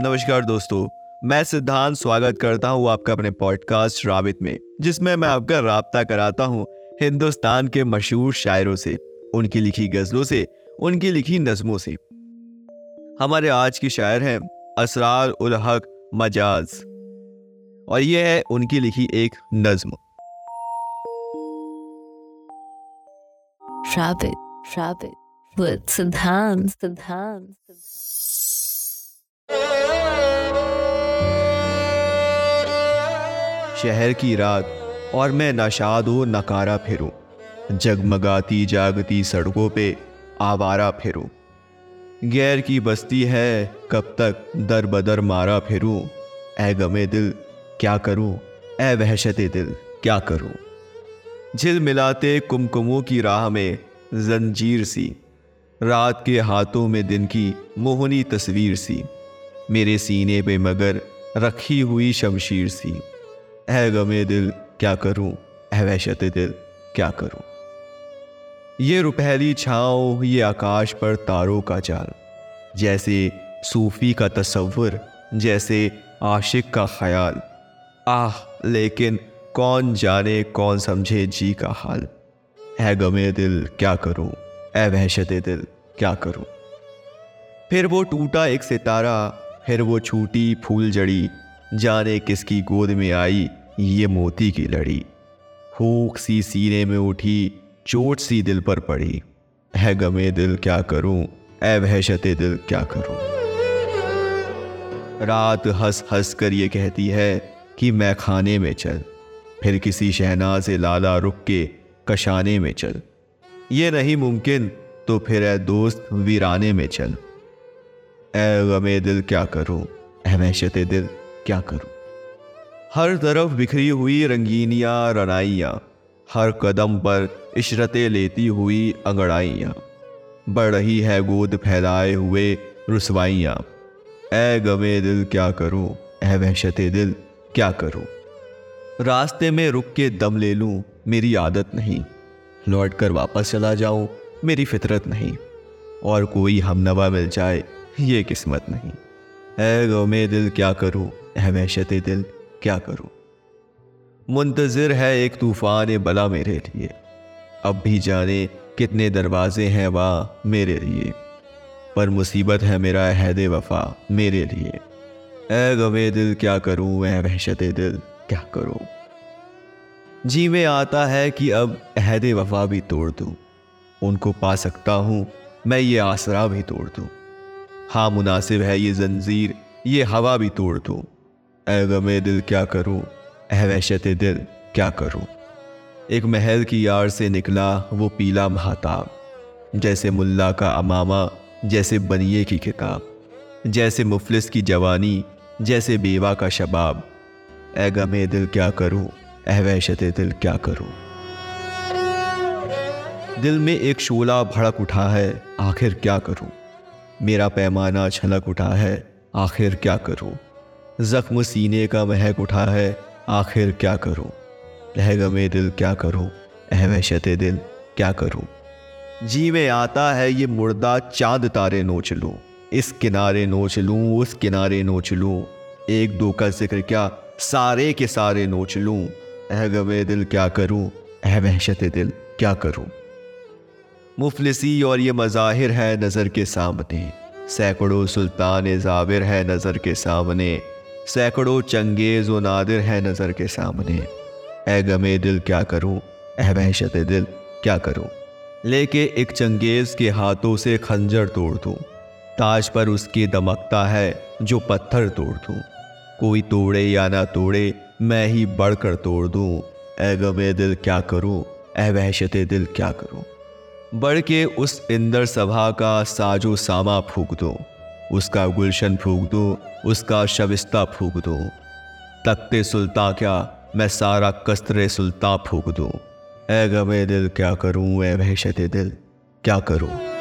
नमस्कार दोस्तों मैं सिद्धांत स्वागत करता हूँ आपका अपने पॉडकास्ट राबित में जिसमें मैं आपका रबता कराता हूँ हिंदुस्तान के मशहूर शायरों से उनकी लिखी गजलों से उनकी लिखी नज्मों से। हमारे आज की शायर हैं असरार उल हक मजाज और यह है उनकी लिखी एक नज्म। Rabbit, rabbit, with Siddhant, शहर की रात, और मैं नशाद व नकारा फिरूं। जगमगाती जागती सड़कों पे आवारा फिरूं। गैर की बस्ती है, कब तक दर बदर मारा फिरूं। ए गमे दिल, क्या करूँ? ए वहशत दिल, क्या करूँ? झिल मिलाते कुमकुमों की राह में जंजीर सी। रात के हाथों में दिन की मोहनी तस्वीर सी। मेरे सीने पे मगर रखी हुई शमशीर सी। है गमे दिल, क्या करूँ? है वहशत दिल, क्या करूँ? ये रुपहली छाओ ये आकाश पर तारों का जाल। जैसे सूफी का तस्वुर जैसे आशिक का ख्याल। आह, लेकिन कौन जाने, कौन समझे जी का हाल? है गमे दिल, क्या करूँ? ए वहशत दिल, क्या करूँ? फिर वो टूटा एक सितारा, फिर वो छूटी फूल जड़ी। जाने किसकी गोद में आई ये मोती की लड़ी। हुक सी सीने में उठी, चोट सी दिल पर पड़ी। है गमे दिल क्या करूँ ए वहशत दिल क्या करूँ? रात हंस हंस कर ये कहती है कि मैं खाने में चल, फिर किसी शहनाज लाला रुक के कशाने में चल। ये नहीं मुमकिन तो फिर ए दोस्त वीराने में चल। ए गमे दिल क्या करूँ ए वहशत दिल क्या करूँ? हर तरफ़ बिखरी हुई रंगीनियाँ रनाइयाँ, हर कदम पर इशरतें लेती हुई अंगड़ाइयाँ। बढ़ रही है गोद फैलाए हुए रसवाइयाँ। ए गमे दिल क्या करूँ ए वहशत दिल क्या करूँ? रास्ते में रुक के दम ले लूँ, मेरी आदत नहीं। लौट कर वापस चला जाऊँ, मेरी फितरत नहीं। और कोई हमनवा मिल जाए, ये किस्मत नहीं। ए गमे दिल क्या करूँ ए वहशत दिल क्या करूँ? मुंतजिर है एक तूफ़ान बला मेरे लिए। अब भी जाने कितने दरवाजे हैं वाह मेरे लिए। पर मुसीबत है मेरा अहद वफा मेरे लिए। ए गवे दिल क्या करूँ ए वहशत दिल क्या करूँ? जी में आता है कि अब अहद वफा भी तोड़ दूँ। उनको पा सकता हूँ, मैं ये आसरा भी तोड़ दूँ। हाँ मुनासिब है ये जंजीर, ये हवा भी तोड़ दूँ। ए गमे दिल क्या करूँ? ए वहशत दिल क्या करूँ? एक महल की यार से निकला वो पीला महाताब, जैसे मुल्ला का अमामा, जैसे बनिए की किताब जैसे मुफलिस की जवानी, जैसे बेवा का शबाब। ए गमे दिल क्या करूँ? ए वहशत दिल क्या करूँ? दिल में एक शोला भड़क उठा है, आखिर क्या करूँ? मेरा पैमाना छलक उठा है, आखिर क्या करूँ? जख्म सीने का महक उठा है, आखिर क्या करूँ? रह गमे दिल क्या करूँ? अह वहशत दिल क्या करूँ? जी में आता है ये मुर्दा, चाँद तारे नोच लूँ। इस किनारे नोच लूँ, उस किनारे नोच लूँ। एक दो का ज़िक्र क्या? सारे के सारे नोच लूँ। अह गमे दिल क्या करूँ? अह वहशत दिल क्या करूँ? मुफलिसी और ये मज़ाहिर है नज़र के सामने। सैकड़ों सुल्तान जाविर है नज़र के सामने। सैकड़ों चंगेज व नादिर है नज़र के सामने। ए गमे दिल क्या करूँ? ए वहशत दिल क्या करूँ? लेके एक चंगेज के हाथों से खंजर तोड़ दूँ। ताज पर उसकी दमकता है जो पत्थर तोड़ दूँ। कोई तोड़े या ना तोड़े, मैं ही बढ़कर तोड़ दूँ। ए गमे दिल क्या करूँ? ए वहशत दिल क्या करूँ? बढ़ के उस इंदर सभा का साजो सामा फूक दूँ। उसका गुलशन फूक दो, उसका शविस्ता फूक दो। तख्ते सुल्ता क्या, मैं सारा कस्तरे सुल्ता फूक दो। ए गवे दिल, क्या करूँ? ए वहशत दिल, क्या करूँ?